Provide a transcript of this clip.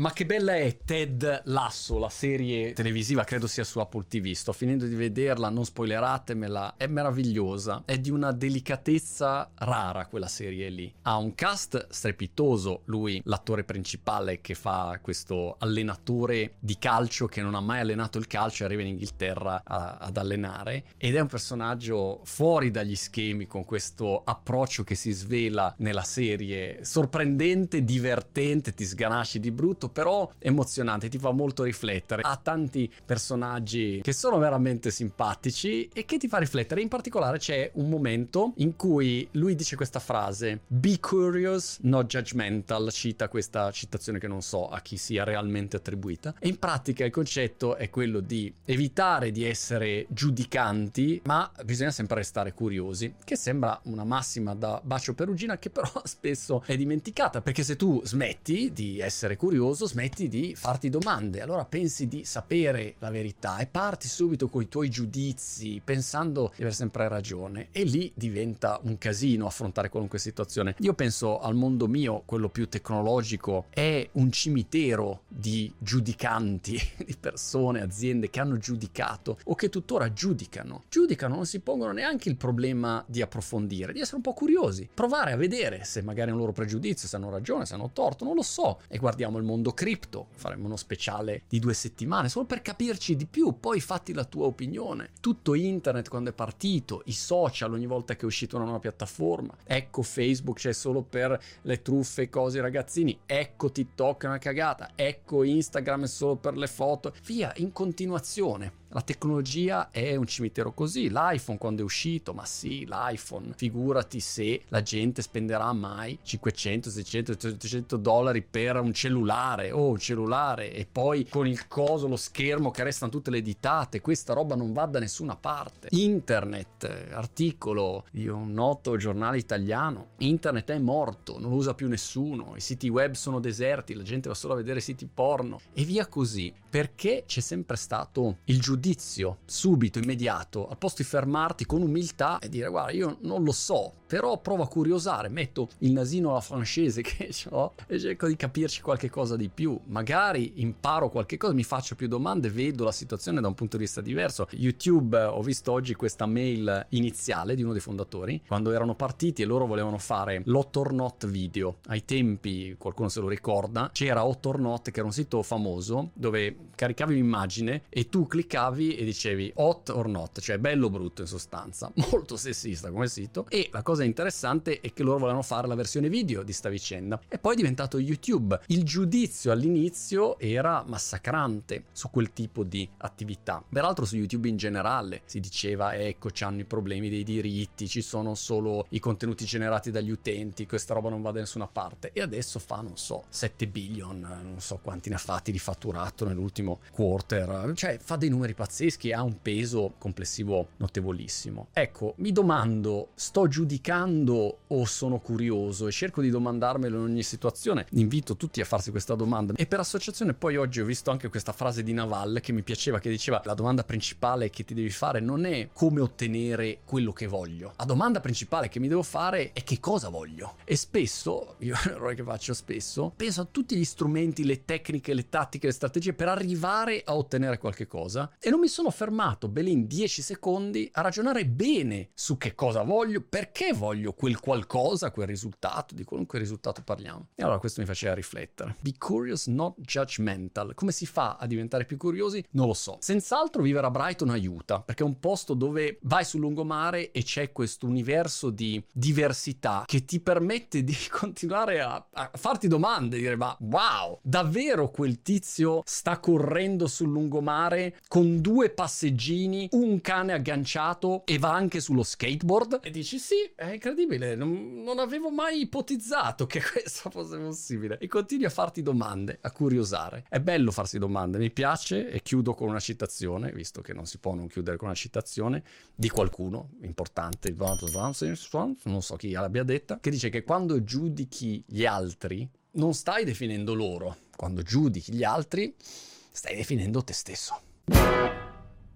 Ma che bella è Ted Lasso, la serie televisiva, credo sia su Apple TV. Sto finendo di vederla, non spoileratemela. È meravigliosa, è di una delicatezza rara quella serie lì. Ha un cast strepitoso, lui, l'attore principale che fa questo allenatore di calcio che non ha mai allenato il calcio arriva in Inghilterra a, ad allenare. Ed è un personaggio fuori dagli schemi con questo approccio che si svela nella serie. Sorprendente, divertente, ti sganasci di brutto però emozionante, ti fa molto riflettere. Ha tanti personaggi che sono veramente simpatici e che ti fa riflettere. In particolare c'è un momento in cui lui dice questa frase: Be curious, not judgmental. Cita questa citazione che non so a chi sia realmente attribuita. E in pratica il concetto è quello di evitare di essere giudicanti, ma bisogna sempre restare curiosi. Che sembra una massima da bacio perugina che però spesso è dimenticata perché se tu smetti di essere curioso curioso, smetti di farti domande. Allora pensi di sapere la verità e parti subito con i tuoi giudizi, pensando di aver sempre ragione. E lì diventa un casino affrontare qualunque situazione. Io penso al mondo mio, quello più tecnologico, è un cimitero di giudicanti, di persone, aziende che hanno giudicato o che tuttora giudicano. Giudicano, non si pongono neanche il problema di approfondire, di essere un po' curiosi, provare a vedere se magari è un loro pregiudizio, se hanno ragione, se hanno torto, non lo so. E guardiamo il mondo mondo cripto, faremo uno speciale di due settimane solo per capirci di più, poi fatti la tua opinione. Tutto internet quando è partito, i social ogni volta che è uscita una nuova piattaforma, ecco Facebook c'è solo per le truffe e cose ragazzini, ecco TikTok è una cagata, ecco Instagram è solo per le foto, via in continuazione. La tecnologia è un cimitero così. L'iPhone quando è uscito, ma sì, l'iPhone. Figurati se la gente spenderà mai 500, 600, 700 dollari per un cellulare. Oh, un cellulare. E poi con il coso, lo schermo che restano tutte le ditate. Questa roba non va da nessuna parte. Internet, articolo di un noto giornale italiano. Internet è morto, non lo usa più nessuno. I siti web sono deserti, la gente va solo a vedere siti porno. E via così. Perché c'è sempre stato il giudizio giudizio subito, immediato, al posto di fermarti con umiltà e dire guarda io non lo so, però provo a curiosare, metto il nasino alla francese che ho e cerco di capirci qualche cosa di più, magari imparo qualche cosa, mi faccio più domande, vedo la situazione da un punto di vista diverso. YouTube, eh, ho visto oggi questa mail iniziale di uno dei fondatori, quando erano partiti e loro volevano fare l'Hot or Not video. Ai tempi, qualcuno se lo ricorda, c'era Hot or Not che era un sito famoso dove caricavi un'immagine e tu cliccavi e dicevi hot or not, cioè bello o brutto in sostanza. Molto sessista come sito. E la cosa interessante è che loro volevano fare la versione video di sta vicenda. E poi è diventato YouTube. Il giudizio all'inizio era massacrante su quel tipo di attività. Peraltro su YouTube in generale si diceva ecco c'hanno i problemi dei diritti, ci sono solo i contenuti generati dagli utenti, questa roba non va da nessuna parte. E adesso fa, non so, 7 billion, non so quanti ne ha fatti di fatturato nell'ultimo quarter. Cioè fa dei numeri pazzeschi e ha un peso complessivo notevolissimo. Ecco, mi domando, sto giudicando o sono curioso e cerco di domandarmelo in ogni situazione. Invito tutti a farsi questa domanda. E per associazione poi oggi ho visto anche questa frase di Naval che mi piaceva, che diceva la domanda principale che ti devi fare non è come ottenere quello che voglio. La domanda principale che mi devo fare è che cosa voglio. E spesso, io è errore che faccio spesso, penso a tutti gli strumenti, le tecniche, le tattiche, le strategie per arrivare a ottenere qualche cosa e non mi sono fermato ben 10 secondi a ragionare bene su che cosa voglio, perché voglio quel qualcosa, quel risultato, di qualunque risultato parliamo. E allora questo mi faceva riflettere. Be curious, not judgmental. Come si fa a diventare più curiosi? Non lo so. Senz'altro vivere a Brighton aiuta, perché è un posto dove vai sul lungomare e c'è questo universo di diversità che ti permette di continuare a, a farti domande, dire ma wow, davvero quel tizio sta correndo sul lungomare con due passeggini, un cane agganciato e va anche sullo skateboard. E dici sì, è incredibile, non, non avevo mai ipotizzato che questo fosse possibile. E continui a farti domande, a curiosare. È bello farsi domande, mi piace e chiudo con una citazione, visto che non si può non chiudere con una citazione di qualcuno importante, non so chi l'abbia detta, che dice che quando giudichi gli altri non stai definendo loro, quando giudichi gli altri stai definendo te stesso.